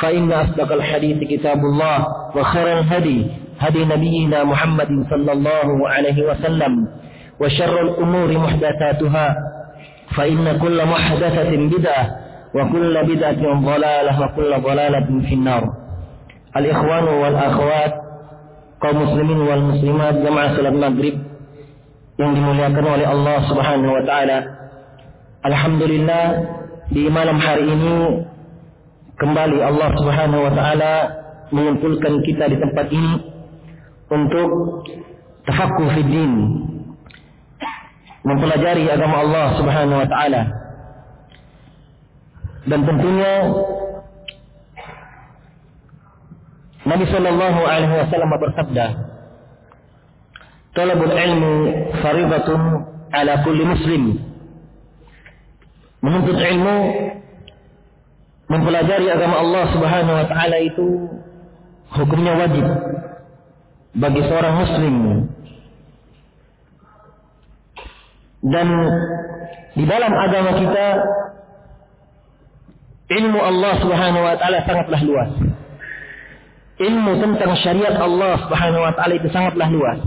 فإن أصدق الحديث كتاب الله وخير الهدي هدي نبينا محمد صلى الله عليه وسلم وشر الأمور محدثاتها فإن كل محدثة بدعة وكل بدعة ضلالة وكل ضلالة في النار الإخوان والأخوات kaum muslimin wal muslimat jamaah salat maghrib yang dimuliakan oleh Allah Subhanahu wa taala. Alhamdulillah di malam hari ini kembali Allah Subhanahu wa taala mengumpulkan kita di tempat ini untuk tafakkur fi din mempelajari agama Allah Subhanahu wa taala. Dan tentunya Nabi sallallahu alaihi wasallam bersabda Talabul ilmi faridatun ala kulli muslim. Menuntut ilmu mempelajari agama Allah Subhanahu wa taala itu hukumnya wajib bagi seorang muslim. Dan di dalam agama kita ilmu Allah Subhanahu wa taala sangatlah luas. Ilmu tentang syariat Allah Subhanahu wa taala itu sangatlah luas.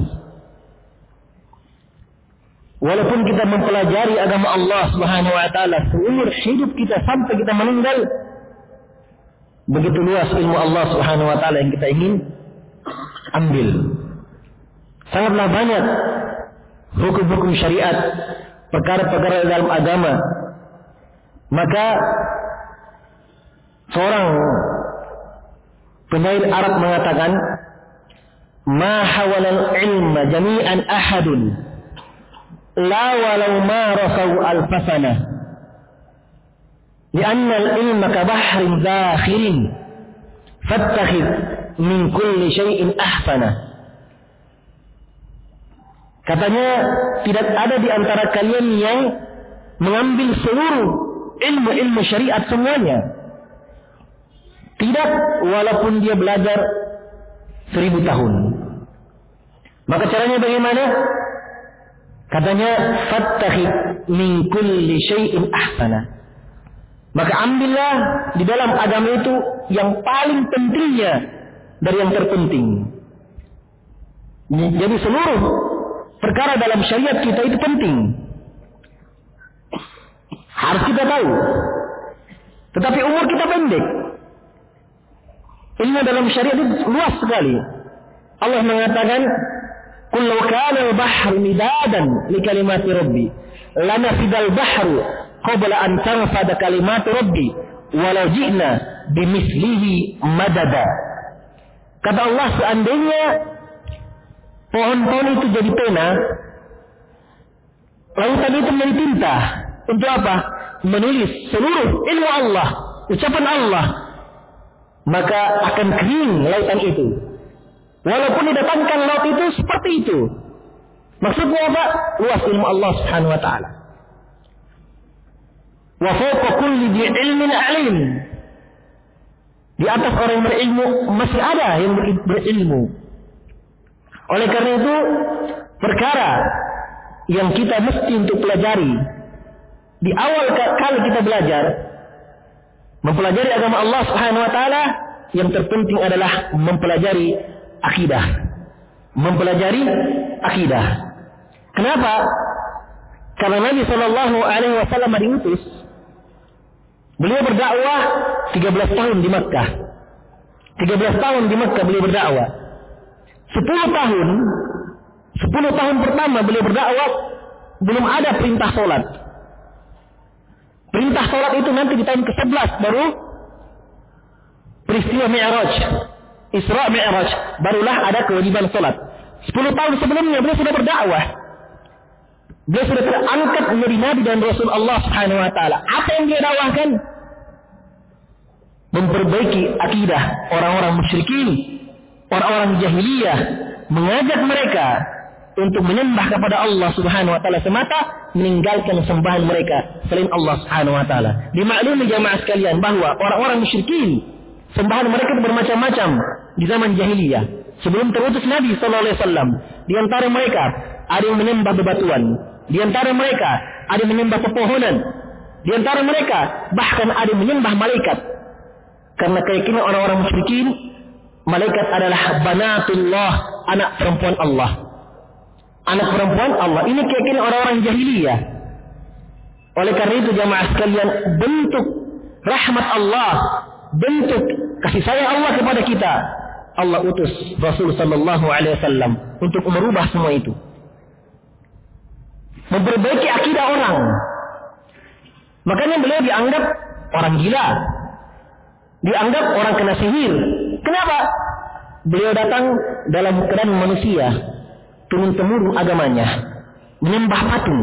Walaupun kita mempelajari agama Allah Subhanahu wa taala seumur hidup kita sampai kita meninggal, Begitu luas ilmu Allah Subhanahu wa taala yang kita ingin ambil. Sangatlah banyak hukum-hukum syariat, perkara-perkara dalam agama. Maka seorang penyair Arab mengatakan, "Ma hawalal ilma jami'an ahadun la walau ma rasau al-fasana." لأن العلم كبحر زاخر فاتخذ من كل شيء أحسنه Katanya tidak ada di antara kalian yang mengambil seluruh ilmu-ilmu syariat semuanya. Tidak walaupun dia belajar seribu tahun. Maka caranya bagaimana? Katanya fattakhid min kulli syai'in ahsana. Maka ambillah di dalam agama itu yang paling pentingnya dari yang terpenting. Jadi seluruh perkara dalam syariat kita itu penting. Harus kita tahu. Tetapi umur kita pendek. Ilmu dalam syariat itu luas sekali. Allah mengatakan, "Kullu kana al-bahru midadan li kalimati rabbi, lanafidal bahru qabla an tanfada kalimat rabbi walau ji'na bimislihi madada. Kata Allah seandainya pohon-pohon itu jadi pena, lautan itu menjadi tinta. Untuk apa? Menulis seluruh ilmu Allah, ucapan Allah. Maka akan kering lautan itu. Walaupun didatangkan laut itu seperti itu. Maksudnya apa? Luas ilmu Allah Subhanahu wa taala. Wa kulli di ilmin alim. Di atas orang yang berilmu masih ada yang berilmu. Oleh karena itu perkara yang kita mesti untuk pelajari di awal kali kita belajar mempelajari agama Allah Subhanahu wa taala yang terpenting adalah mempelajari akidah. Mempelajari akidah. Kenapa? Karena Nabi Shallallahu Alaihi Wasallam diutus Beliau berdakwah 13 tahun di Mekah. 13 tahun di Mekah beliau berdakwah. 10 tahun Sepuluh tahun pertama beliau berdakwah belum ada perintah sholat. Perintah sholat itu nanti di tahun ke-11 baru peristiwa Mi'raj. Isra Mi'raj. Barulah ada kewajiban sholat. Sepuluh tahun sebelumnya beliau sudah berdakwah. Beliau sudah terangkat menjadi Nabi dan Rasul Allah Subhanahu Wa Taala. Apa yang dia dakwahkan? Memperbaiki akidah orang-orang musyrikin, orang-orang jahiliyah, mengajak mereka untuk menyembah kepada Allah Subhanahu wa taala semata, meninggalkan sembahan mereka selain Allah Subhanahu wa taala. Dimaklumi jamaah sekalian bahwa orang-orang musyrikin sembahan mereka bermacam-macam di zaman jahiliyah. Sebelum terutus Nabi sallallahu alaihi wasallam, di antara mereka ada yang menyembah bebatuan, di antara mereka ada yang menyembah pepohonan, di antara mereka bahkan ada yang menyembah malaikat. Karena keyakinan orang-orang musyrikin, malaikat adalah banatullah, anak perempuan Allah anak perempuan Allah. Ini keyakinan orang-orang jahiliyah. Oleh karena itu jamaah sekalian bentuk rahmat Allah, bentuk kasih sayang Allah kepada kita. Allah utus Rasul sallallahu alaihi wasallam untuk merubah semua itu. Memperbaiki akidah orang. Makanya beliau dianggap orang gila. Dianggap orang kena sihir. Kenapa? Beliau datang dalam keadaan manusia turun-temurun agamanya. Menyembah patung.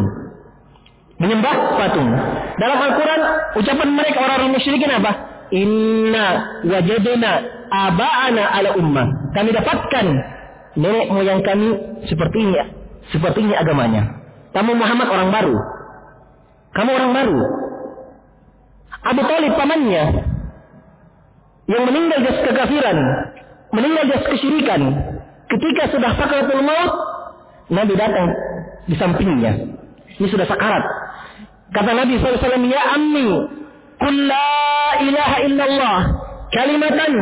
Menyembah patung. Dalam Al-Quran, ucapan mereka orang-orang musyrikin apa? Inna wajadna aba'ana ala ummah. Kami dapatkan nenek moyang kami seperti ini. Seperti ini agamanya. Kamu Muhammad orang baru. Kamu orang baru. Abu Talib pamannya. Yang meninggal jas kekafiran. Meninggal jas kesyirikan. Ketika sudah sakaratul maut, Nabi datang di sampingnya. Ini sudah sakarat. Kata Nabi SAW, Ya ammi, Qul la ilaha illallah, kalimatan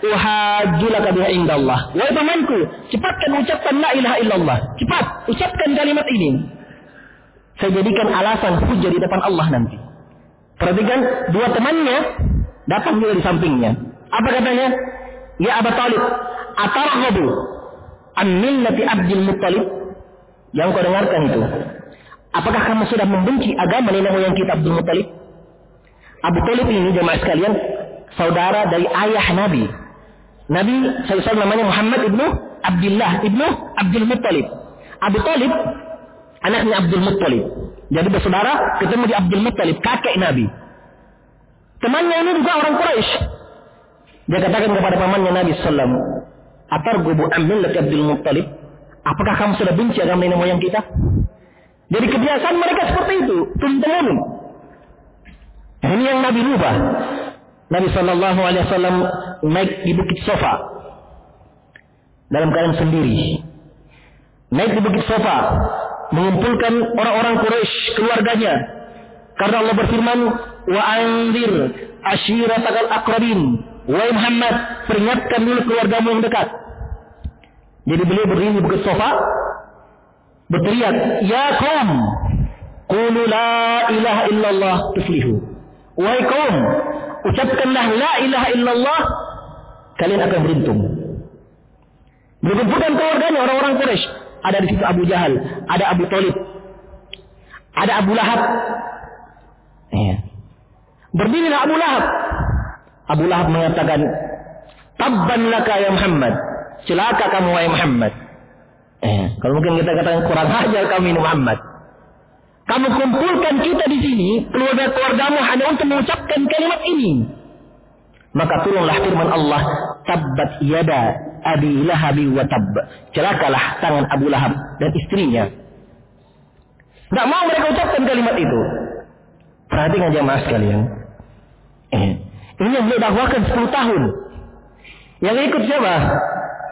uhajjulaka biha indallah. Wahai pamanku, cepatkan ucapkan la ilaha illallah. Cepat, ucapkan kalimat ini. Saya jadikan alasan hujah di depan Allah nanti. Perhatikan, dua temannya datang juga di sampingnya. Apa katanya? Ya Abu Talib, atarghabu an millati Abdul Muttalib yang kau dengarkan itu. Apakah kamu sudah membenci agama nenek moyang kita Abdul Muttalib? Abu Talib ini jemaah sekalian saudara dari ayah Nabi. Nabi saya namanya Muhammad ibnu Abdullah ibnu Abdul Muttalib. Abu Talib anaknya Abdul Muttalib. Jadi bersaudara ketemu di Abdul Muttalib, kakek Nabi. Temannya ini juga orang Quraisy. Dia katakan kepada pamannya Nabi Sallam, Atar gubu amil Abdul Muttalib. Apakah kamu sudah benci agama nenek moyang kita? Jadi kebiasaan mereka seperti itu, turun Nah, ini yang Nabi rubah. Nabi Shallallahu Alaihi Wasallam naik di bukit Sofa dalam keadaan sendiri. Naik di bukit Sofa, mengumpulkan orang-orang Quraisy keluarganya. Karena Allah berfirman, wa anzir ashiratakal akrabin. Wahai Muhammad, peringatkan dulu keluargamu yang dekat. Jadi beliau berdiri di sofa, berteriak, Ya kaum, Qulu la ilaha illallah tuflihu. Wahai kaum, ucapkanlah la ilaha illallah, kalian akan beruntung. Berkumpulkan keluarganya orang-orang Quraisy. Ada di situ Abu Jahal, ada Abu Talib, ada Abu Lahab. Ya. Berdirilah Abu Lahab. Abu Lahab mengatakan, Tabban laka ya Muhammad. Celaka kamu wahai Muhammad. Eh, kalau mungkin kita katakan kurang ajar kami ini Muhammad. Kamu kumpulkan kita di sini, keluarga-keluargamu hanya untuk mengucapkan kalimat ini. Maka tolonglah firman Allah, tabbat yada abi lahabi wa tab. Celakalah tangan Abu Lahab dan istrinya. Tidak mau mereka ucapkan kalimat itu. Perhatikan jamaah sekalian. Eh, ini yang beliau dakwakan 10 tahun. Yang ikut siapa?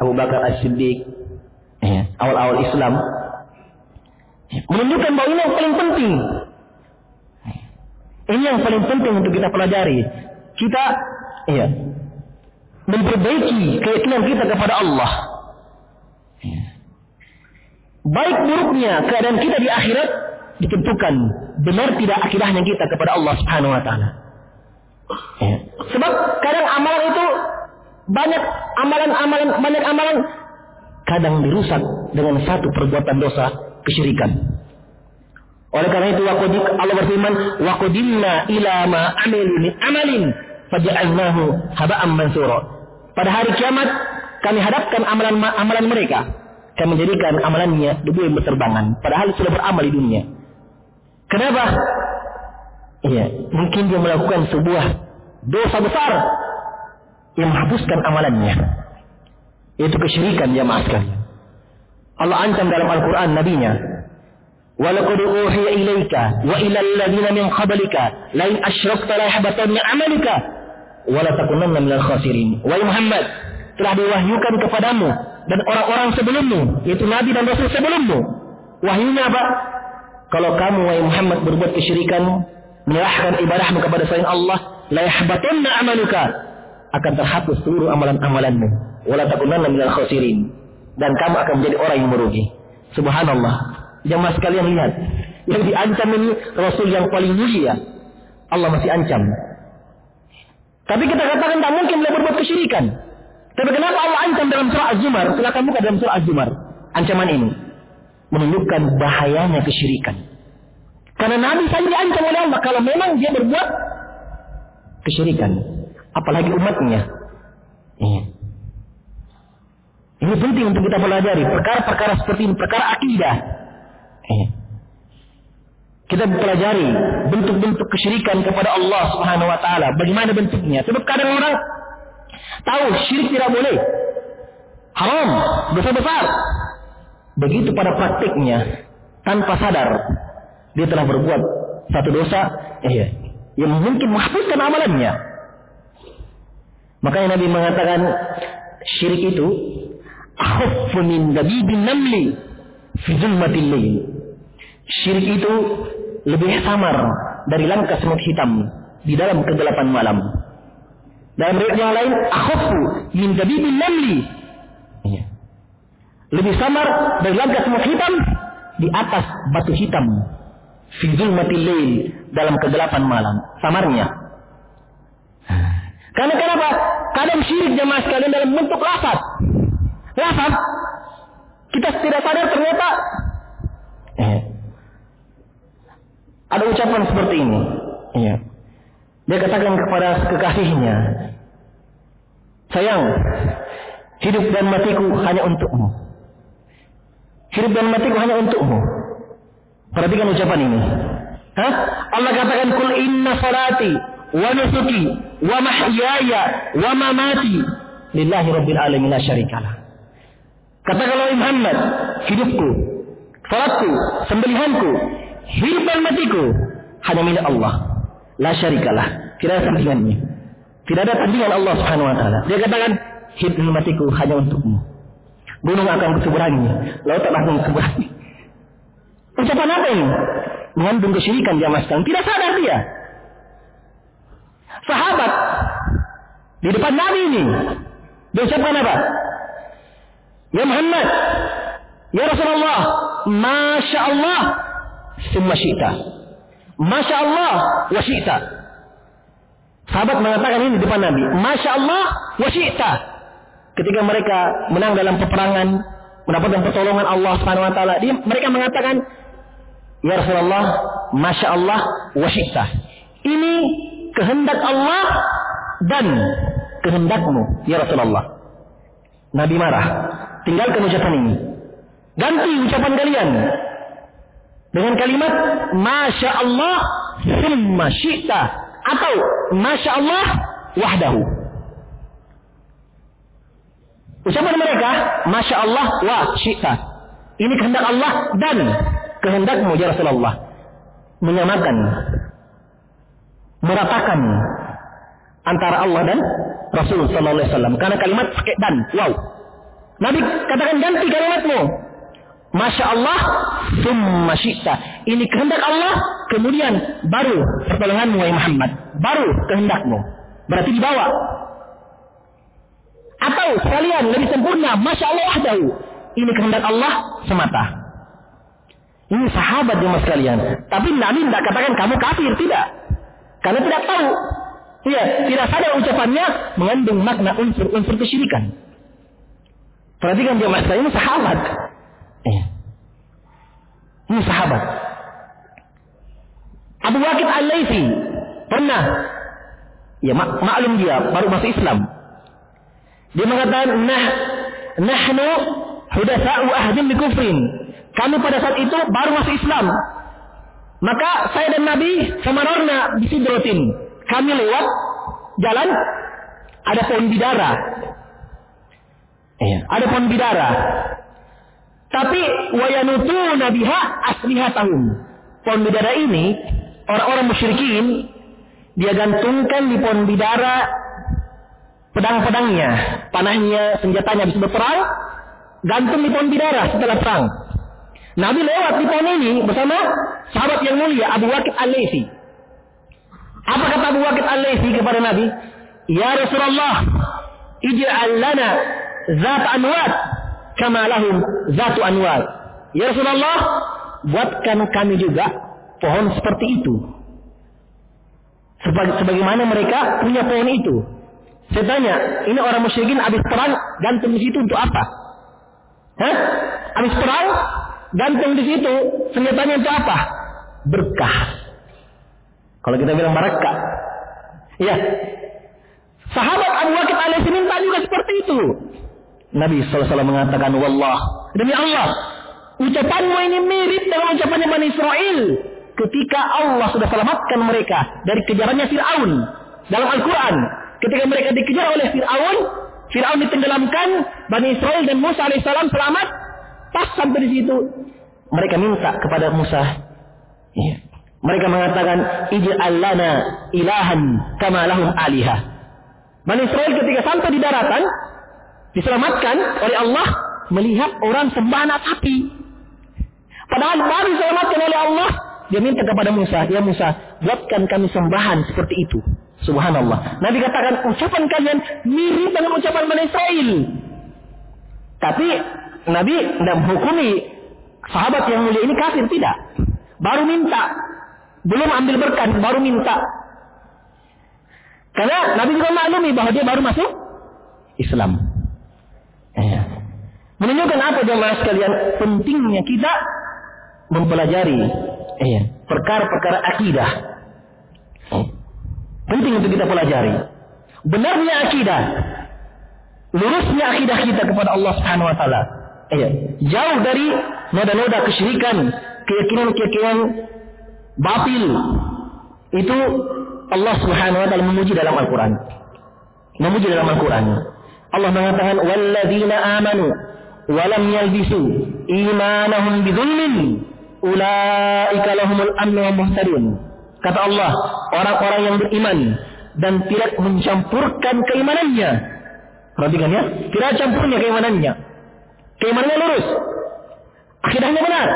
Abu Bakar As-Siddiq. Ya, awal-awal Islam. Menunjukkan bahwa ini yang paling penting. Ini yang paling penting untuk kita pelajari. Kita ya, memperbaiki keyakinan kita kepada Allah. Ya. Baik buruknya keadaan kita di akhirat ditentukan benar tidak akidahnya kita kepada Allah Subhanahu wa taala. Ya. Sebab kadang amalan itu banyak amalan-amalan banyak amalan kadang dirusak dengan satu perbuatan dosa kesyirikan. Oleh karena itu Allah berfirman, "Wa qadimna ila ma amilu min amalin faj'alnahu haba'an mansura." Pada hari kiamat kami hadapkan amalan amalan mereka. Kami menjadikan amalannya debu yang berterbangan. Padahal sudah beramal di dunia. Kenapa? Iya, mungkin dia melakukan sebuah dosa besar yang menghapuskan amalannya. Itu kesyirikan jamaah sekalian. Allah ancam dalam Al-Quran nabinya. ولقد أوحي إليك وإلى الذين من قبلك لئن أشركت ليحبطن عملك wala takunanna minal khasirin. Wahai Muhammad, telah diwahyukan kepadamu dan orang-orang sebelummu, yaitu nabi dan rasul sebelummu. Wahyunya apa? Kalau kamu wahai Muhammad berbuat kesyirikan, menyerahkan ibadahmu kepada selain Allah, la yahbatanna amaluka, akan terhapus seluruh amalan-amalanmu. Wala takunanna minal khasirin. Dan kamu akan menjadi orang yang merugi. Subhanallah. Jemaah sekalian lihat, yang diancam ini Rasul yang paling mulia. Allah masih ancam tapi kita katakan tak mungkin beliau berbuat kesyirikan. Tapi kenapa Allah ancam dalam surah Az-Zumar? Silakan buka dalam surah Az-Zumar. Ancaman ini. Menunjukkan bahayanya kesyirikan. Karena Nabi saja diancam oleh Allah. Kalau memang dia berbuat kesyirikan. Apalagi umatnya. Iya. Ini penting untuk kita pelajari. Perkara-perkara seperti ini. Perkara akidah. Kita pelajari bentuk-bentuk kesyirikan kepada Allah Subhanahu wa taala. Bagaimana bentuknya? Sebab kadang orang tahu syirik tidak boleh. Haram, dosa besar. Begitu pada praktiknya tanpa sadar dia telah berbuat satu dosa iya, yang mungkin menghapuskan amalannya. Makanya Nabi mengatakan syirik itu akhaffu min dabibin namli fi zulmatil Syirik itu lebih samar dari langkah semut hitam di dalam kegelapan malam. Dalam riwayat yang lain, akhafu min dabibin namli. Iya. Lebih samar dari langkah semut hitam di atas batu hitam. Fi zulmatil dalam kegelapan malam. Samarnya. Karena kenapa? Kadang syirik jemaah sekalian dalam bentuk lafaz. Lafaz. Kita tidak sadar ternyata eh, ada ucapan seperti ini. Iya. Dia katakan kepada kekasihnya, Sayang, hidup dan matiku hanya untukmu. Hidup dan matiku hanya untukmu. Perhatikan ucapan ini. Hah? Allah katakan, Kul inna salati wa nusuki wa mahyaya wa mamati lillahi rabbil alamin la syarikalah. Katakanlah Muhammad, hidupku, salatku, sembelihanku, hidup matiku hanya milik Allah. La syarikalah. Tidak ada tandingannya. Tidak ada tandingan Allah Subhanahu wa taala. Dia katakan, hidup matiku hanya untukmu. Gunung akan kuseberangi, laut akan kuseberangi. Ucapan apa ini? Mengandung kesyirikan dia sekalian. Tidak sadar dia. Sahabat di depan Nabi ini dia ucapkan apa? Ya Muhammad, Ya Rasulullah, Masya Allah, Summa syi'ta. Masya Allah wa syi'ta. Sahabat mengatakan ini di depan Nabi. Masya Allah wa syi'ta. Ketika mereka menang dalam peperangan, mendapatkan pertolongan Allah Subhanahu wa taala, mereka mengatakan, "Ya Rasulullah, Masya Allah wa syi'ta." Ini kehendak Allah dan kehendakmu, ya Rasulullah. Nabi marah. Tinggalkan ucapan ini. Ganti ucapan kalian. Dengan kalimat Masya Allah Summa syi'ta. Atau Masya Allah Wahdahu. Ucapan mereka Masya Allah wa syi'ta. Ini kehendak Allah dan Kehendakmu ya Rasulullah. Menyamakan Meratakan Antara Allah dan Rasul Sallallahu Alaihi Wasallam. Karena kalimat dan Wow Nabi katakan ganti kalimatmu Masya Allah, summa syi'ta. Ini kehendak Allah, kemudian baru pertolonganmu wahai Muhammad. Baru kehendakmu. Berarti dibawa. Atau sekalian lebih sempurna, Masya Allah wahdahu. Ini kehendak Allah semata. Ini sahabat jemaah sekalian. Tapi Nabi tidak katakan kamu kafir, tidak. Karena tidak tahu. Iya, tidak sadar ucapannya mengandung makna unsur-unsur kesyirikan. Perhatikan sekalian, ini sahabat. Eh. Ini sahabat. Abu Waqid Al-Laythi pernah ya mak maklum dia baru masuk Islam. Dia mengatakan nah nahnu hudatsa'u ahdin kufrin. Kami pada saat itu baru masuk Islam. Maka saya dan Nabi samarorna bisidrotin. Kami lewat jalan ada pohon bidara. Iya, ada pohon bidara. Tapi wayanutu nabiha tahun. Pohon bidara ini orang-orang musyrikin dia gantungkan di pohon bidara pedang-pedangnya, panahnya, senjatanya bisa berperang, gantung di pohon bidara setelah perang. Nabi lewat di pohon ini bersama sahabat yang mulia Abu Waqid Al-Laythi. Apa kata Abu Waqid Al-Laythi kepada Nabi? Ya Rasulullah, ij'al lana zat anwat kama lahum zatu anwat. Ya Rasulullah, buatkan kami juga pohon seperti itu. Sebagaimana mereka punya pohon itu. Saya tanya, ini orang musyrikin habis perang gantung di situ untuk apa? Hah? Habis perang gantung di situ senjatanya untuk apa? Berkah. Kalau kita bilang berkah. Iya. Sahabat Abu Bakar minta juga seperti itu. Nabi SAW mengatakan, Wallah, demi Allah, ucapanmu ini mirip dengan ucapannya Bani Israel. Ketika Allah sudah selamatkan mereka dari kejarannya Fir'aun. Dalam Al-Quran. Ketika mereka dikejar oleh Fir'aun, Fir'aun ditenggelamkan, Bani Israel dan Musa alaihissalam selamat. Pas sampai di situ, mereka minta kepada Musa. Ya. Mereka mengatakan, Ij'al lana ilahan kama lahum alihah. Bani Israel ketika sampai di daratan, diselamatkan oleh Allah, melihat orang sembah anak sapi. Padahal baru diselamatkan oleh Allah, dia minta kepada Musa, Ya Musa, buatkan kami sembahan seperti itu. Subhanallah. Nabi katakan, ucapan kalian mirip dengan ucapan Bani Israel. Tapi Nabi tidak menghukumi sahabat yang mulia ini kafir, tidak. Baru minta. Belum ambil berkat, baru minta. Karena Nabi juga maklumi bahwa dia baru masuk Islam. Menunjukkan apa jemaah sekalian? Pentingnya kita mempelajari ya, perkara-perkara akidah. Penting untuk kita pelajari. Benarnya akidah. Lurusnya akidah kita kepada Allah Subhanahu wa taala. Iya. Jauh dari noda-noda kesyirikan, keyakinan-keyakinan batil. Itu Allah Subhanahu wa taala memuji dalam Al-Qur'an. Memuji dalam Al-Qur'an. Allah mengatakan walladzina amanu wa lam yalbisu imanahum bidzulmin ulaika lahumul amnu wa muhtadun. Kata Allah, orang-orang yang beriman dan tidak mencampurkan keimanannya. Perhatikan ya, tidak campurnya keimanannya. Keimanannya lurus. Akidahnya benar.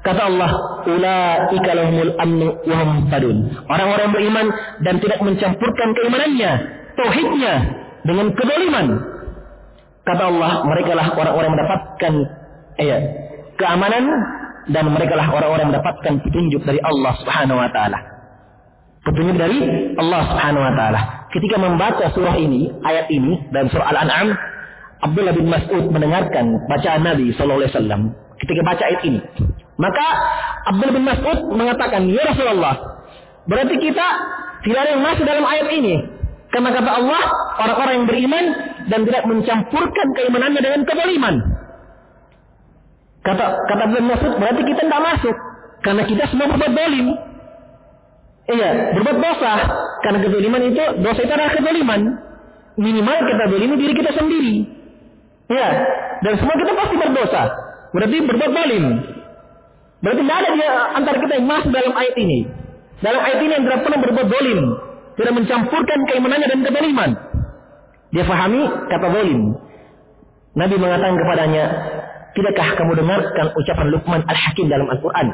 Kata Allah, ulaika lahumul amnu wa muhtadun. Orang-orang beriman dan tidak mencampurkan keimanannya, tauhidnya dengan kedoliman. Kata Allah, mereka lah orang-orang mendapatkan eh, keamanan dan mereka lah orang-orang mendapatkan petunjuk dari Allah Subhanahu wa taala. Petunjuk dari Allah Subhanahu wa taala. Ketika membaca surah ini, ayat ini dan surah Al-An'am, Abdullah bin Mas'ud mendengarkan bacaan Nabi sallallahu alaihi wasallam ketika baca ayat ini. Maka Abdullah bin Mas'ud mengatakan, "Ya Rasulullah, berarti kita tidak ada yang masuk dalam ayat ini." Karena kata Allah, orang-orang yang beriman dan tidak mencampurkan keimanannya dengan kezaliman. Kata kata Ibn Mas'ud, berarti kita tidak masuk. Karena kita semua berbuat dolim. Iya, berbuat dosa. Karena kezaliman itu, dosa itu adalah kezaliman. Minimal kita dolimi diri kita sendiri. Iya, dan semua kita pasti berdosa. Berarti berbuat dolim. Berarti tidak ada dia antara kita yang masuk dalam ayat ini. Dalam ayat ini yang tidak pernah berbuat dolim. Tidak mencampurkan keimanannya dan kezaliman. Dia fahami kata dolim. Nabi mengatakan kepadanya, Tidakkah kamu dengarkan ucapan Luqman Al-Hakim dalam Al-Quran?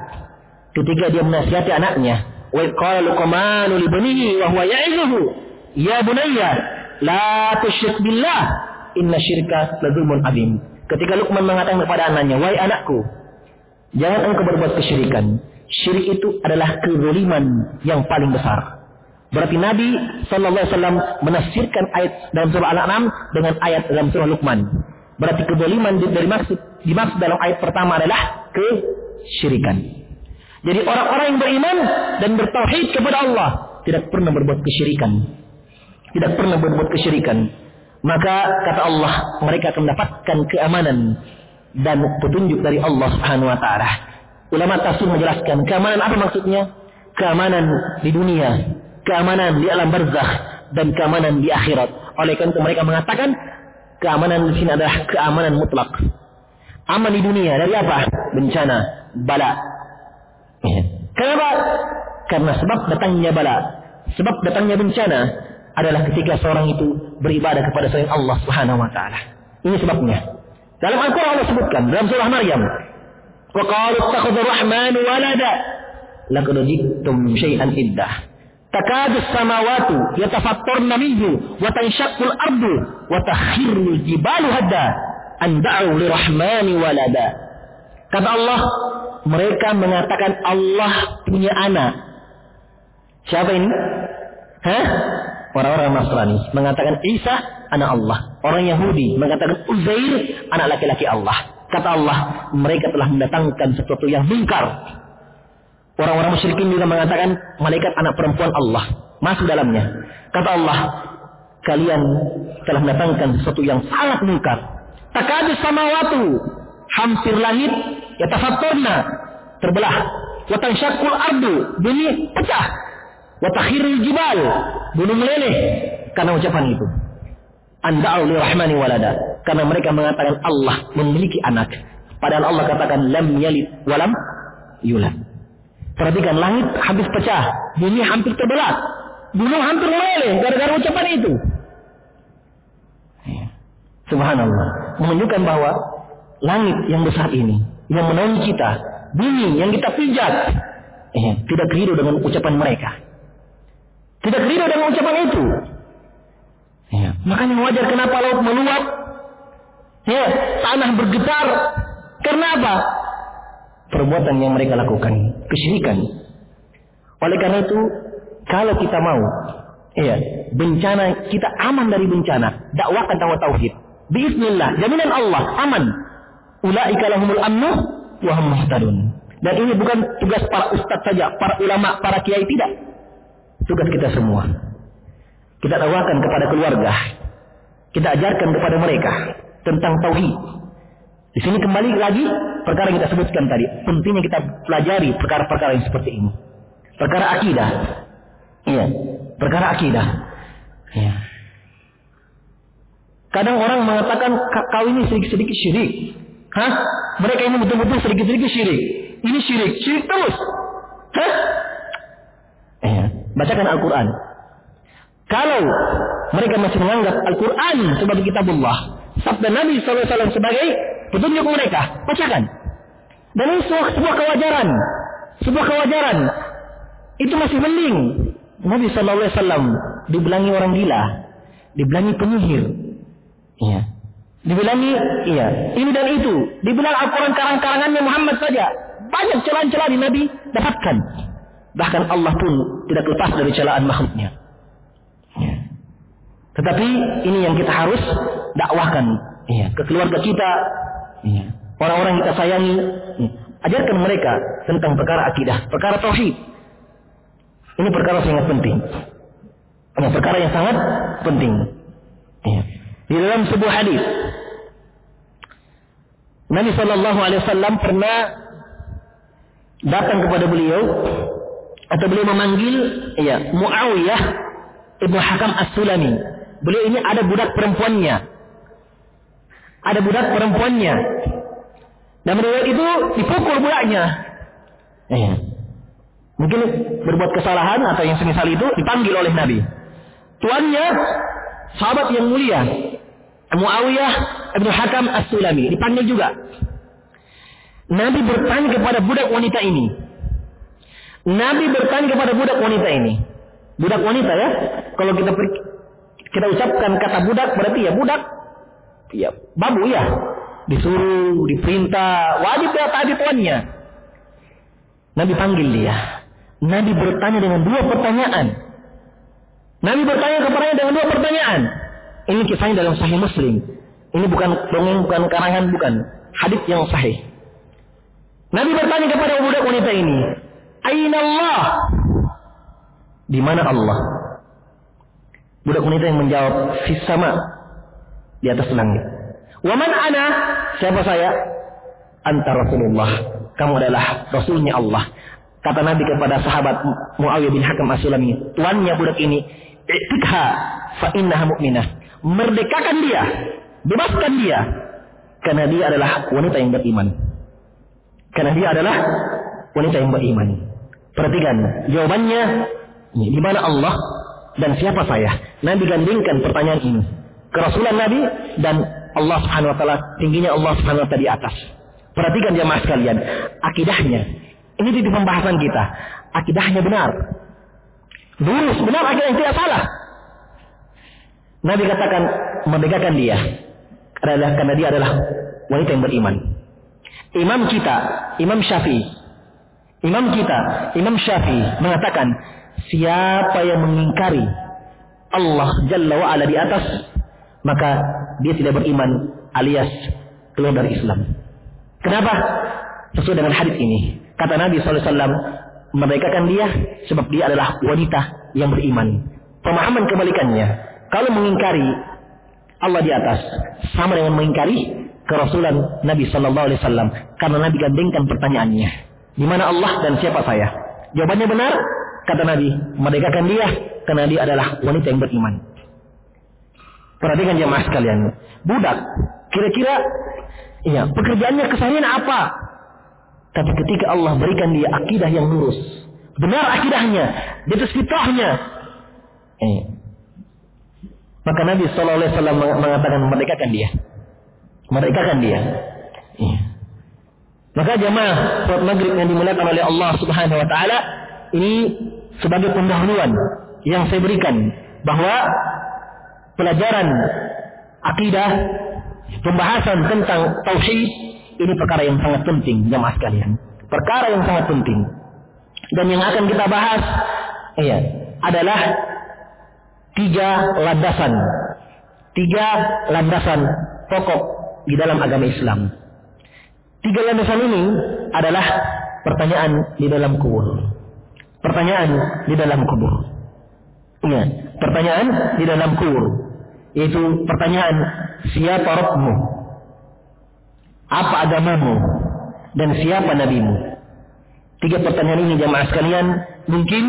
Ketika dia menasihati anaknya. Wa qala Luqmanu li banihi wa huwa ya'izuhu. Ya bunayya, la tusyrik billah. Inna syirka ladzulmun azim. Ketika Luqman mengatakan kepada anaknya, "Wahai anakku, jangan engkau berbuat kesyirikan. Syirik itu adalah kezaliman yang paling besar." Berarti Nabi Sallallahu Alaihi Wasallam menafsirkan ayat dalam surah Al-An'am dengan ayat dalam surah Luqman. Berarti kezaliman dari maksud dimaksud dalam ayat pertama adalah kesyirikan. Jadi orang-orang yang beriman dan bertauhid kepada Allah tidak pernah berbuat kesyirikan. Tidak pernah berbuat kesyirikan. Maka kata Allah, mereka akan mendapatkan keamanan dan petunjuk dari Allah Subhanahu wa taala. Ulama tafsir menjelaskan keamanan apa maksudnya? Keamanan di dunia, keamanan di alam barzakh dan keamanan di akhirat. Oleh karena itu mereka mengatakan keamanan di sini adalah keamanan mutlak. Aman di dunia dari apa? Bencana, bala. Kenapa? Karena sebab datangnya bala, sebab datangnya bencana adalah ketika seorang itu beribadah kepada selain Allah Subhanahu wa taala. Ini sebabnya. Dalam Al-Qur'an Allah sebutkan dalam surah Maryam, "Wa qalu ittakhadha ar-rahmanu walada." Laqad ji'tum syai'an iddah. Takadu samawatu yatafattarna minhu wa tanshaqqu al-ardu wa takhirru al-jibalu hadda an da'u lirahmani walada. Kata Allah, mereka mengatakan Allah punya anak. Siapa ini? Hah? Orang-orang Nasrani mengatakan Isa anak Allah. Orang Yahudi mengatakan Uzair anak laki-laki Allah. Kata Allah, mereka telah mendatangkan sesuatu yang mungkar Orang-orang musyrikin juga mengatakan malaikat anak perempuan Allah. Masuk dalamnya. Kata Allah, kalian telah mendatangkan sesuatu yang sangat mungkar. Takadu samawatu. Hampir langit. Ya tafatturna. Terbelah. Watan syakul ardu. Bumi pecah. Watakhirul jibal. Gunung meleleh. Karena ucapan itu. Anda'u li rahmani walada. Karena mereka mengatakan Allah memiliki anak. Padahal Allah katakan lam yalid walam yulad. Perhatikan langit habis pecah, bumi hampir terbelah, gunung hampir meleleh gara-gara ucapan itu. Ya. Subhanallah, menunjukkan bahwa langit yang besar ini, yang menaungi kita, bumi yang kita pijat, ya, tidak keliru dengan ucapan mereka. Tidak keliru dengan ucapan itu. Ya. Makanya wajar kenapa laut meluap, ya, tanah bergetar. Karena apa? Perbuatan yang mereka lakukan, kesyirikan. Oleh karena itu, kalau kita mau, ya, bencana kita aman dari bencana, dakwakan tentang tauhid. Bismillah, jaminan Allah aman. Ulaika lahumul amnu wa hum muhtadun. Dan ini bukan tugas para ustaz saja, para ulama, para kiai tidak. Tugas kita semua. Kita dakwakan kepada keluarga. Kita ajarkan kepada mereka tentang tauhid, di sini kembali lagi perkara yang kita sebutkan tadi. Pentingnya kita pelajari perkara-perkara yang seperti ini. Perkara akidah. Iya. Perkara akidah. Iya. Kadang orang mengatakan kau ini sedikit-sedikit syirik. Hah? Mereka ini betul-betul sedikit-sedikit syirik. Ini syirik. Syirik terus. Hah? Iya. Bacakan Al-Quran. Kalau mereka masih menganggap Al-Quran sebagai kitabullah. Sabda Nabi SAW sebagai petunjuk mereka. Bacakan. Dan ini sebuah, sebuah kewajaran. Sebuah kewajaran. Itu masih mending. Nabi Sallallahu Alaihi Wasallam dibilangi orang gila, dibilangi penyihir, iya. Dibilangi, iya, ini dan itu. Dibilang Al-Quran karang-karangannya Muhammad saja. Banyak celaan-celaan di Nabi dapatkan. Bahkan Allah pun tidak lepas dari celaan makhluknya. Ya. Tetapi ini yang kita harus dakwahkan iya, ke keluarga kita. Orang-orang yang kita sayangi, iya. ajarkan mereka tentang perkara akidah, perkara tauhid. Ini perkara yang sangat penting. Ini perkara yang sangat penting. Iya. Di dalam sebuah hadis, Nabi Shallallahu Alaihi Wasallam pernah datang kepada beliau atau beliau memanggil ya Muawiyah ibnu Hakam As-Sulami. Beliau ini ada budak perempuannya ada budak perempuannya. Dan riwayat itu dipukul budaknya. Eh. Mungkin berbuat kesalahan atau yang semisal itu dipanggil oleh Nabi. Tuannya sahabat yang mulia Muawiyah Ibnu Hakam As-Sulami dipanggil juga. Nabi bertanya kepada budak wanita ini. Nabi bertanya kepada budak wanita ini. Budak wanita ya. Kalau kita kita ucapkan kata budak berarti ya budak ya babu ya disuruh diperintah wajib ya tadi tuannya Nabi panggil dia Nabi bertanya dengan dua pertanyaan Nabi bertanya kepadanya dengan dua pertanyaan ini kisahnya dalam Sahih Muslim ini bukan dongeng bukan karangan bukan hadis yang sahih. Nabi bertanya kepada budak wanita ini, "Aina Allah?" Di mana Allah? Budak wanita yang menjawab, "Fis sama." Di atas langit. "Wa man ana?" Siapa saya? "Anta Rasulullah." Kamu adalah rasulnya Allah. Kata Nabi kepada sahabat Muawiyah bin Hakam As-Sulami, tuannya budak ini, "Iktikha fa innaha mu'minah." Merdekakan dia, bebaskan dia karena dia adalah wanita yang beriman. Karena dia adalah wanita yang beriman. Perhatikan, jawabannya di mana Allah dan siapa saya? Nabi gandingkan pertanyaan ini. Kerasulan Nabi dan Allah Subhanahu wa taala, tingginya Allah Subhanahu wa taala di atas. Perhatikan jemaah sekalian, akidahnya. Ini di pembahasan kita. Akidahnya benar. Lurus, benar akidah yang tidak salah. Nabi katakan membedakan dia adalah karena dia adalah wanita yang beriman. Imam kita, Imam Syafi'i, Imam kita, Imam Syafi'i mengatakan siapa yang mengingkari Allah Jalla wa ala di atas maka dia tidak beriman alias keluar dari Islam. Kenapa? Sesuai dengan hadis ini. Kata Nabi SAW, merdekakan dia sebab dia adalah wanita yang beriman. Pemahaman kebalikannya. Kalau mengingkari Allah di atas, sama dengan mengingkari kerasulan Nabi Sallallahu Alaihi Wasallam. Karena Nabi gandengkan pertanyaannya, di mana Allah dan siapa saya? Jawabannya benar, kata Nabi, merdekakan dia karena dia adalah wanita yang beriman. Perhatikan jemaah sekalian, budak, kira-kira, iya, pekerjaannya keseharian apa? Tapi ketika Allah berikan dia akidah yang lurus, benar akidahnya, di atas fitrahnya, eh, maka Nabi Shallallahu Alaihi Wasallam mengatakan merdekakan dia, merdekakan dia. Iya. Maka jamaah sholat maghrib yang dimuliakan oleh Allah Subhanahu Wa Taala ini sebagai pendahuluan yang saya berikan bahwa pelajaran akidah, pembahasan tentang tauhid ini perkara yang sangat penting jamaah sekalian. Perkara yang sangat penting. Dan yang akan kita bahas iya, adalah tiga landasan. Tiga landasan pokok di dalam agama Islam. Tiga landasan ini adalah pertanyaan di dalam kubur. Pertanyaan di dalam kubur. Ya, pertanyaan di dalam kubur. Yaitu pertanyaan siapa Rabbmu? Apa agamamu? Dan siapa nabimu? Tiga pertanyaan ini jamaah sekalian mungkin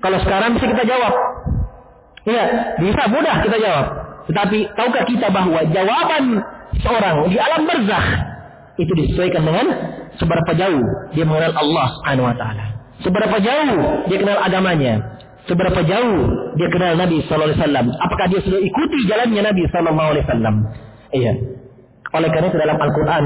kalau sekarang bisa kita jawab. Iya, bisa mudah kita jawab. Tetapi tahukah kita bahwa jawaban seorang di alam barzakh itu disesuaikan dengan seberapa jauh dia mengenal Allah Subhanahu wa taala. Seberapa jauh dia kenal agamanya. Seberapa jauh dia kenal Nabi sallallahu alaihi wasallam. Apakah dia sudah ikuti jalannya Nabi sallallahu alaihi wasallam? Iya. Oleh karena itu dalam Al-Quran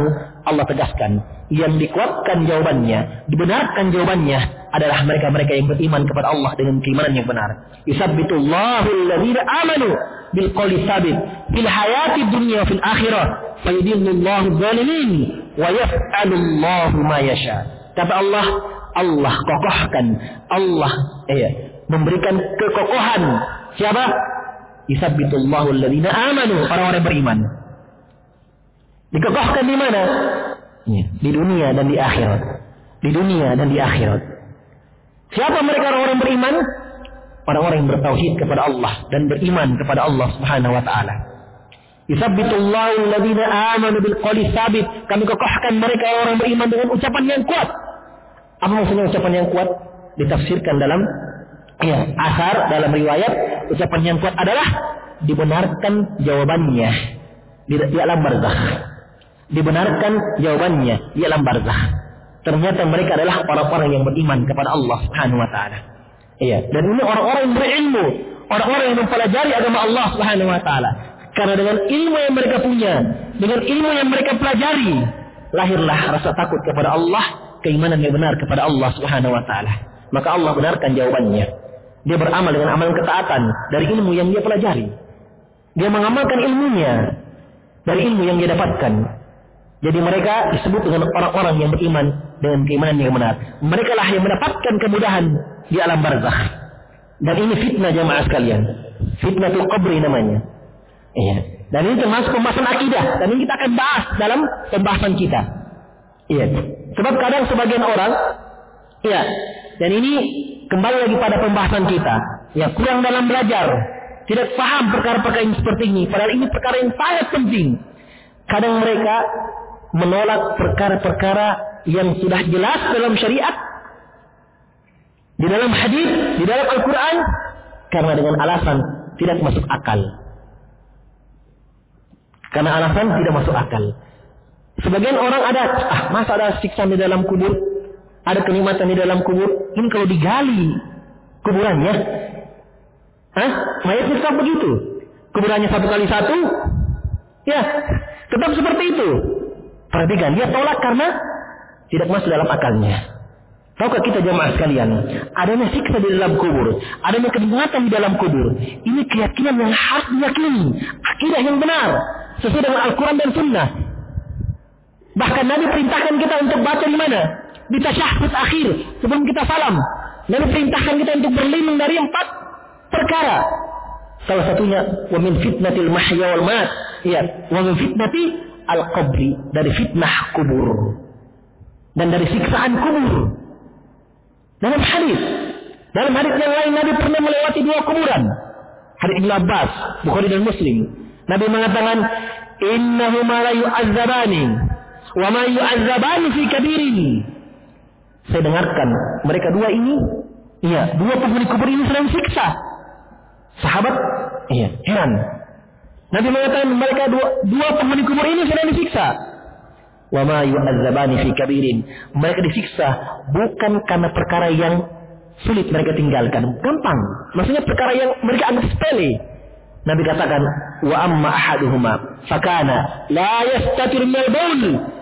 Allah tegaskan yang dikuatkan jawabannya, dibenarkan jawabannya adalah mereka-mereka yang beriman kepada Allah dengan keimanan yang benar. Yusabbitullahu alladhina amanu bil qawli sabit fil hayati dunya fil akhirah fayudillullahu zalimin wa yaf'alullahu ma yasha. Kata Allah, Allah kokohkan, Allah eh, memberikan kekokohan. Siapa? Yusabbitullahu alladhina amanu, orang-orang beriman. Dikokohkan di mana? Ya, di dunia dan di akhirat. Di dunia dan di akhirat. Siapa mereka orang-orang beriman? Orang-orang yang bertauhid kepada Allah dan beriman kepada Allah Subhanahu wa taala. Yusabbitullahu alladhina amanu bil qawli sabit. Kami kokohkan mereka orang beriman dengan ucapan yang kuat. Apa maksudnya ucapan yang kuat? Ditafsirkan dalam ya, asar dalam riwayat ucapan yang kuat adalah dibenarkan jawabannya di, di alam barzakh dibenarkan jawabannya di alam barzah. Ternyata mereka adalah orang-orang yang beriman kepada Allah Subhanahu wa taala. Iya, dan ini orang-orang yang berilmu, orang-orang yang mempelajari agama Allah Subhanahu wa taala. Karena dengan ilmu yang mereka punya, dengan ilmu yang mereka pelajari, lahirlah rasa takut kepada Allah, keimanan yang benar kepada Allah Subhanahu wa taala. Maka Allah benarkan jawabannya. Dia beramal dengan amalan ketaatan dari ilmu yang dia pelajari. Dia mengamalkan ilmunya dari ilmu yang dia dapatkan. Jadi mereka disebut dengan orang-orang yang beriman dengan keimanan yang benar. Mereka lah yang mendapatkan kemudahan di alam barzakh. Dan ini fitnah jamaah sekalian. Fitnah tu qabri namanya. Iya. Dan ini termasuk pembahasan akidah. Dan ini kita akan bahas dalam pembahasan kita. Iya. Sebab kadang sebagian orang, iya. Dan ini kembali lagi pada pembahasan kita. Ya, kurang dalam belajar. Tidak paham perkara-perkara yang seperti ini. Padahal ini perkara yang sangat penting. Kadang mereka menolak perkara-perkara yang sudah jelas dalam syariat. Di dalam hadis, di dalam Al-Quran. Karena dengan alasan tidak masuk akal. Karena alasan tidak masuk akal. Sebagian orang ada, ah masa ada siksa di dalam kubur? Ada kenikmatan di dalam kubur? Ini kalau digali kuburannya, Hah? Mayatnya tetap begitu. Kuburannya satu kali satu, ya tetap seperti itu. Perhatikan, dia tolak karena tidak masuk dalam akalnya. Tahukah kita jemaah sekalian, adanya siksa di dalam kubur, adanya kenikmatan di dalam kubur. Ini keyakinan yang harus diyakini, akidah yang benar, sesuai dengan Al-Quran dan Sunnah. Bahkan Nabi perintahkan kita untuk baca di mana? Di tasyahud akhir, sebelum kita salam. Nabi perintahkan kita untuk berlindung dari empat perkara. Salah satunya wa min fitnatil mahya wal mat. Ya, wa min fitnati al qabri dari fitnah kubur. Dan dari siksaan kubur. Dalam hadis, dalam hadis yang lain Nabi pernah melewati dua kuburan. Hadis Ibn Abbas, Bukhari dan Muslim. Nabi mengatakan, "Innahu ma la yu'azzabani wa ma yu'azzabani fi kabirin." Saya dengarkan mereka dua ini, iya, dua penghuni kubur ini sedang siksa. Sahabat, iya, heran. Nabi mengatakan mereka dua, dua penghuni kubur ini sedang disiksa. Wa ma yu'adzabani fi kabirin. Mereka disiksa bukan karena perkara yang sulit mereka tinggalkan. Gampang. Maksudnya perkara yang mereka anggap sepele. Nabi katakan, wa amma ahaduhuma fakana la yastatir.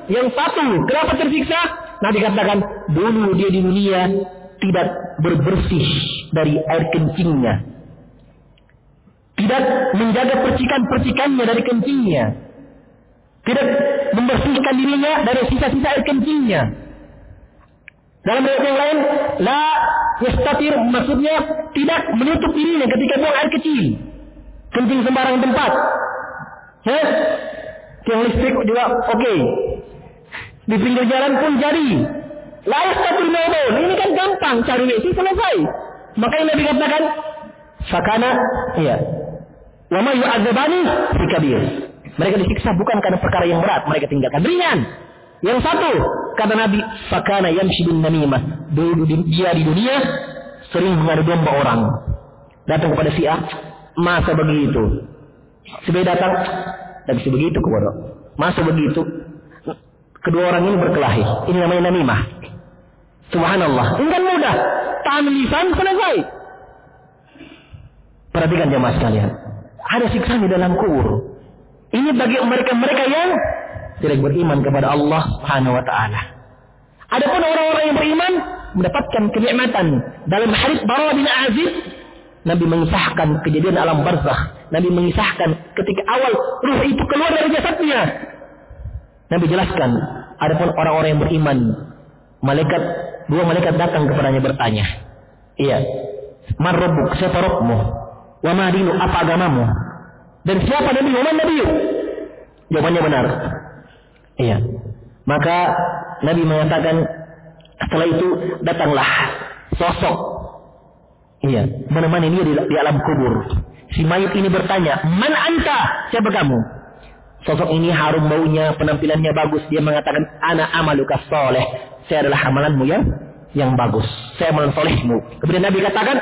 Yang satu, kenapa tersiksa? Nabi katakan, dulu dia di dunia tidak berbersih dari air kencingnya. Tidak menjaga percikan-percikannya dari kencingnya. Tidak membersihkan dirinya dari sisa-sisa air kencingnya. Dalam ayat yang lain, la yastatir maksudnya tidak menutup dirinya ketika buang air kecil. Kencing sembarang tempat. Ya? Tiang listrik juga oke. Okay. Di pinggir jalan pun jadi. La yastatir maudun. Ini kan gampang cari WC selesai. Makanya Nabi katakan, Fakana, iya. Wa ma yu'adzabani fi kabir. Mereka disiksa bukan karena perkara yang berat, mereka tinggalkan ringan. Yang satu, kata Nabi, fakana yamshi bin namimah. Dulu dia di dunia sering mengadu domba orang. Datang kepada si A, masa begitu. B datang, dan si begitu kepada. Masa begitu. Kedua orang ini berkelahi. Ini namanya namimah. Subhanallah. Kan mudah. Tahan lisan selesai. Perhatikan jemaah sekalian. Ada siksa di dalam kubur. Ini bagi mereka-mereka yang tidak beriman kepada Allah Subhanahu wa taala. Adapun orang-orang yang beriman mendapatkan kenikmatan dalam hadis Bara bin Azib Nabi mengisahkan kejadian alam barzakh. Nabi mengisahkan ketika awal ruh itu keluar dari jasadnya. Nabi jelaskan, adapun orang-orang yang beriman, malaikat dua malaikat datang kepadanya bertanya, "Iya, man rabbuk? Siapa Rabbmu? Wa ma dinu? Apa agamamu?" Dan siapa Nabi? Waman Nabi? Jawabannya benar. Iya. Maka Nabi mengatakan setelah itu datanglah sosok iya menemani dia di, di alam kubur. Si mayat ini bertanya, "Man anta?" Siapa kamu? Sosok ini harum baunya, penampilannya bagus. Dia mengatakan, "Ana amaluka soleh." Saya adalah amalanmu yang yang bagus. Saya amalan solehmu. Kemudian Nabi katakan,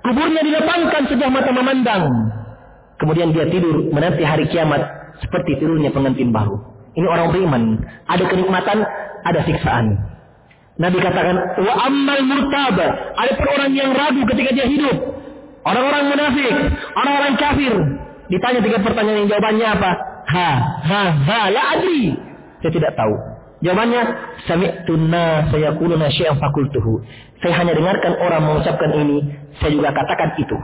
kuburnya dilapangkan sejak mata memandang. Kemudian dia tidur menanti hari kiamat seperti tidurnya pengantin baru. Ini orang beriman. Ada kenikmatan, ada siksaan. Nabi katakan, wa ammal murtaba. Ada orang yang ragu ketika dia hidup. Orang-orang munafik, orang-orang kafir. Ditanya tiga pertanyaan yang jawabannya apa? Ha, ha, ha, la adri. Saya tidak tahu. Jawabannya, sami'tunna sayakuluna syai'an fakultuhu. Saya hanya dengarkan orang mengucapkan ini, saya juga katakan itu.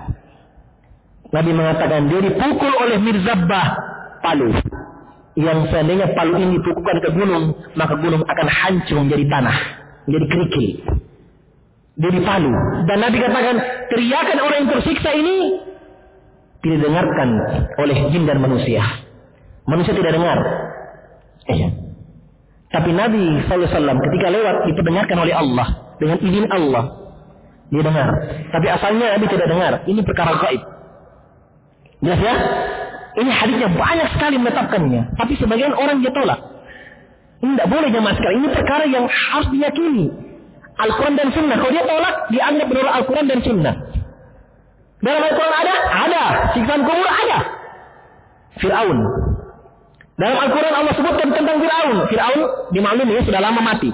Nabi mengatakan dia dipukul oleh Mirzabbah palu. Yang seandainya palu ini dipukulkan ke gunung, maka gunung akan hancur menjadi tanah, menjadi kerikil. Dia dipalu. Dan Nabi katakan, teriakan orang yang tersiksa ini tidak didengarkan oleh jin dan manusia. Manusia tidak dengar. Iya. Tapi Nabi SAW ketika lewat diperdengarkan oleh Allah dengan izin Allah. Dia dengar. Tapi asalnya Nabi tidak dengar. Ini perkara gaib. Jelas ya? Ini hadisnya banyak sekali menetapkannya. Tapi sebagian orang dia tolak. Ini tidak boleh jamaah sekali. Ini perkara yang harus diyakini. Al-Quran dan Sunnah. Kalau dia tolak, dianggap menolak Al-Quran dan Sunnah. Dalam Al-Quran ada? Ada. Siksaan kubur ada. Fir'aun. Dalam Al-Quran Allah sebutkan tentang Fir'aun. Fir'aun dimaklumi ya, sudah lama mati.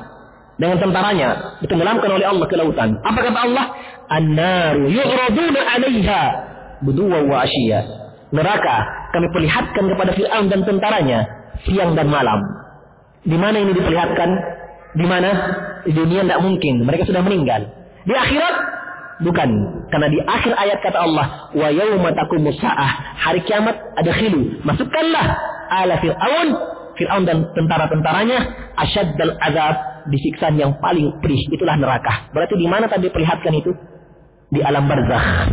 Dengan tentaranya. Ditenggelamkan oleh Allah ke lautan. Apa kata Allah? An-naru yu'raduna alaiha. Buduwa wa asyiya. Neraka kami perlihatkan kepada Fir'aun dan tentaranya. Siang dan malam. Di mana ini diperlihatkan? Di mana? Di dunia tidak mungkin. Mereka sudah meninggal. Di akhirat Bukan. Karena di akhir ayat kata Allah, wa yauma taqumus saah, hari kiamat ada khilu. Masukkanlah ala Fir'aun, Fir'aun dan tentara-tentaranya asyaddal azab, disiksaan yang paling pedih. Itulah neraka. Berarti di mana tadi perlihatkan itu? Di alam barzakh.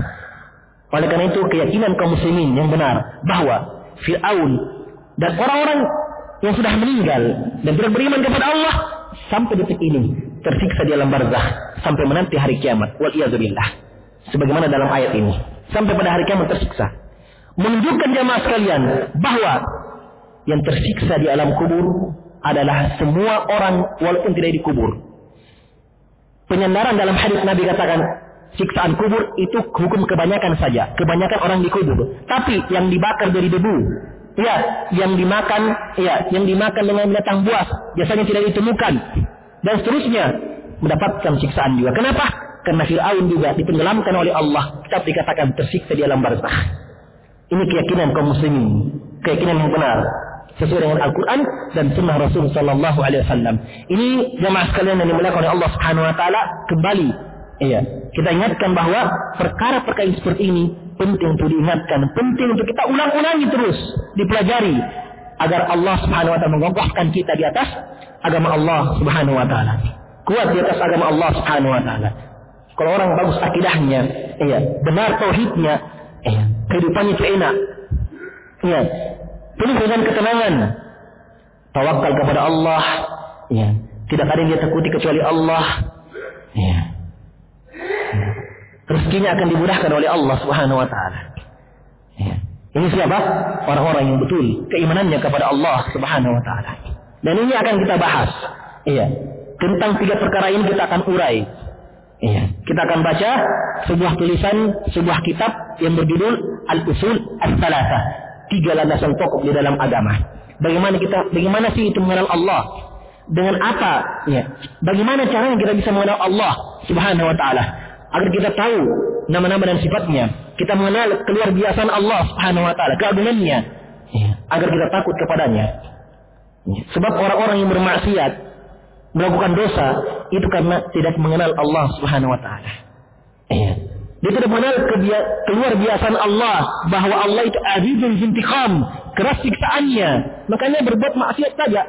Oleh karena itu keyakinan kaum muslimin yang benar bahwa Fir'aun dan orang-orang yang sudah meninggal dan tidak beriman kepada Allah sampai detik ini tersiksa di alam barzah sampai menanti hari kiamat. Wal Sebagaimana dalam ayat ini. Sampai pada hari kiamat tersiksa. Menunjukkan jamaah sekalian bahwa yang tersiksa di alam kubur adalah semua orang walaupun tidak dikubur. Penyandaran dalam hadis Nabi katakan siksaan kubur itu hukum kebanyakan saja. Kebanyakan orang dikubur. Tapi yang dibakar dari debu, ya, yang dimakan, ya, yang dimakan dengan binatang buas, biasanya tidak ditemukan dan seterusnya mendapatkan siksaan juga. Kenapa? Karena Fir'aun juga ditenggelamkan oleh Allah. Tetap dikatakan tersiksa di alam barzah. Ini keyakinan kaum muslimin. Keyakinan yang benar. Sesuai dengan Al-Quran dan Sunnah Rasul Sallallahu Alaihi Wasallam. Ini jamaah sekalian yang dimuliakan oleh Allah Subhanahu Wa Taala kembali. Iya, kita ingatkan bahwa perkara-perkara seperti ini penting untuk diingatkan, penting untuk kita ulang-ulangi terus, dipelajari agar Allah Subhanahu Wa Taala mengokohkan kita di atas agama Allah Subhanahu wa taala. Kuat di atas agama Allah Subhanahu wa taala. Kalau orang bagus akidahnya, iya, benar tauhidnya, iya, kehidupannya itu enak. Iya. Penuh dengan ketenangan. Tawakal kepada Allah, iya. Tidak ada yang dia takuti kecuali Allah. Iya. Rezekinya akan dimudahkan oleh Allah Subhanahu wa taala. Iya. Ini siapa? Orang-orang yang betul keimanannya kepada Allah Subhanahu wa taala. Dan ini akan kita bahas. Iya. Tentang tiga perkara ini kita akan urai. Iya. Kita akan baca sebuah tulisan, sebuah kitab yang berjudul Al-Usul As-Salasa. Tiga landasan pokok di dalam agama. Bagaimana kita, bagaimana sih itu mengenal Allah? Dengan apa? Ya. Bagaimana caranya kita bisa mengenal Allah Subhanahu Wa Taala? Agar kita tahu nama-nama dan sifatnya. Kita mengenal keluar biasaan Allah Subhanahu Wa Taala, keagungannya. Ya. Agar kita takut kepadanya. Sebab orang-orang yang bermaksiat melakukan dosa itu karena tidak mengenal Allah Subhanahu wa taala. Iya. Dia tidak mengenal keluar biasaan Allah bahwa Allah itu azizun zintiqam, keras siksaannya. Makanya berbuat maksiat saja.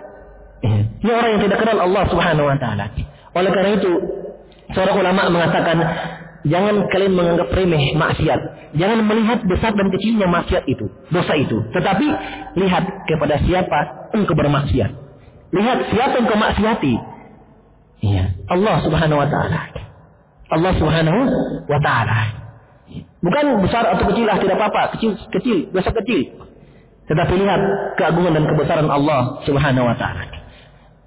Iya. Ini orang yang tidak kenal Allah Subhanahu wa taala. Oleh karena itu, seorang ulama mengatakan Jangan kalian menganggap remeh maksiat. Jangan melihat besar dan kecilnya maksiat itu, dosa itu. Tetapi lihat kepada siapa engkau bermaksiat. Lihat siapa engkau maksiati. Iya, Allah Subhanahu wa taala. Allah Subhanahu wa taala. Bukan besar atau kecil lah tidak apa-apa, kecil kecil, dosa kecil. Tetapi lihat keagungan dan kebesaran Allah Subhanahu wa taala.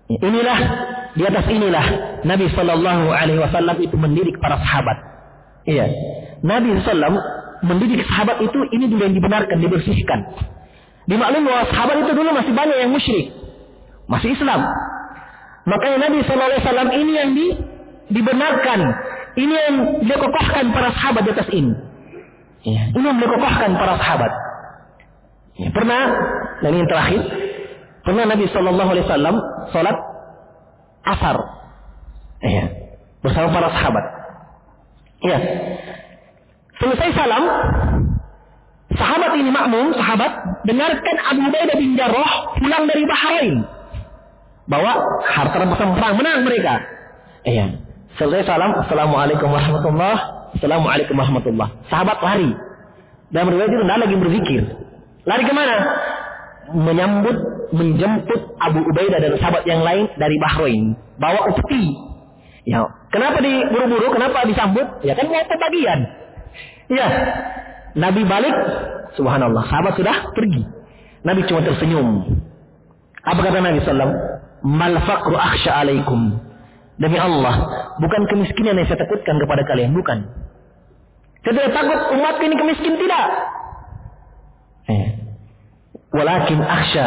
Inilah di atas inilah Nabi Shallallahu Alaihi Wasallam itu mendidik para sahabat Iya. Nabi SAW mendidik sahabat itu ini dulu yang dibenarkan, dibersihkan. Dimaklum bahwa sahabat itu dulu masih banyak yang musyrik. Masih Islam. Makanya Nabi SAW ini yang di, dibenarkan. Ini yang dikokohkan para sahabat di atas ini. Ya. Ini yang dikokohkan para sahabat. Ya, pernah, dan yang terakhir, pernah Nabi Shallallahu Alaihi Wasallam sholat asar, ya, bersama para sahabat. Ya. Selesai salam, sahabat ini makmum, sahabat, dengarkan Abu Ubaidah bin Jarrah pulang dari Bahrain. Bawa harta rampasan perang, menang mereka. Iya. Selesai salam, Assalamualaikum warahmatullah. Assalamualaikum warahmatullah. Sahabat lari. Dalam riwayat itu tidak lagi berpikir. Lari ke mana? Menyambut, menjemput Abu Ubaidah dan sahabat yang lain dari Bahrain. Bawa upeti. Ya, kenapa diburu-buru? Kenapa disambut? Ya kan mau pembagian. Ya, Nabi balik, subhanallah, sahabat sudah pergi. Nabi cuma tersenyum. Apa kata Nabi Sallam? Mal faqru akhsha alaikum. Demi Allah, bukan kemiskinan yang saya takutkan kepada kalian, bukan. Saya tidak takut umat ini kemiskin tidak. Eh. Walakin akhsha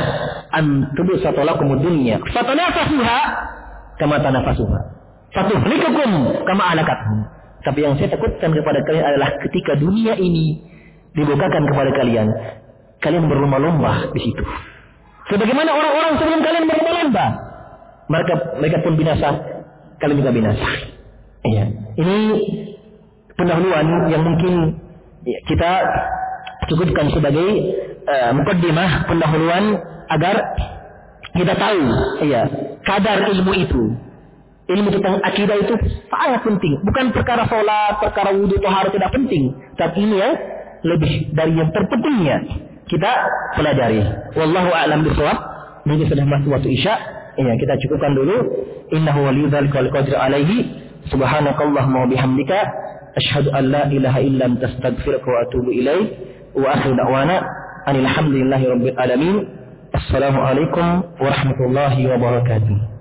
an tubsata lakum dunya fatanafasuha kama tanafasuha. Fatuhlikukum kama alakathum. Tapi yang saya takutkan kepada kalian adalah ketika dunia ini dibukakan kepada kalian, kalian berlomba-lomba di situ. Sebagaimana orang-orang sebelum kalian berlomba-lomba, mereka mereka pun binasa, kalian juga binasa. Iya. Ini pendahuluan yang mungkin ya, kita cukupkan sebagai uh, mukaddimah pendahuluan agar kita tahu iya. kadar ilmu itu. Ilmu tentang akidah itu sangat penting. Bukan perkara sholat perkara wudhu tohar tidak penting. Tapi ini ya lebih dari yang terpentingnya kita pelajari. Wallahu a'lam bishawab. Ini sudah masuk waktu isya. Iya kita cukupkan dulu. Innahu waliyudzalika wal qadir alaihi. Subhanakallahumma wa bihamdika. Asyhadu an la ilaha illa anta astaghfiruka wa atubu ilaik wa akhiru da'wana alhamdulillahi rabbil alamin assalamu alaikum warahmatullahi wabarakatuh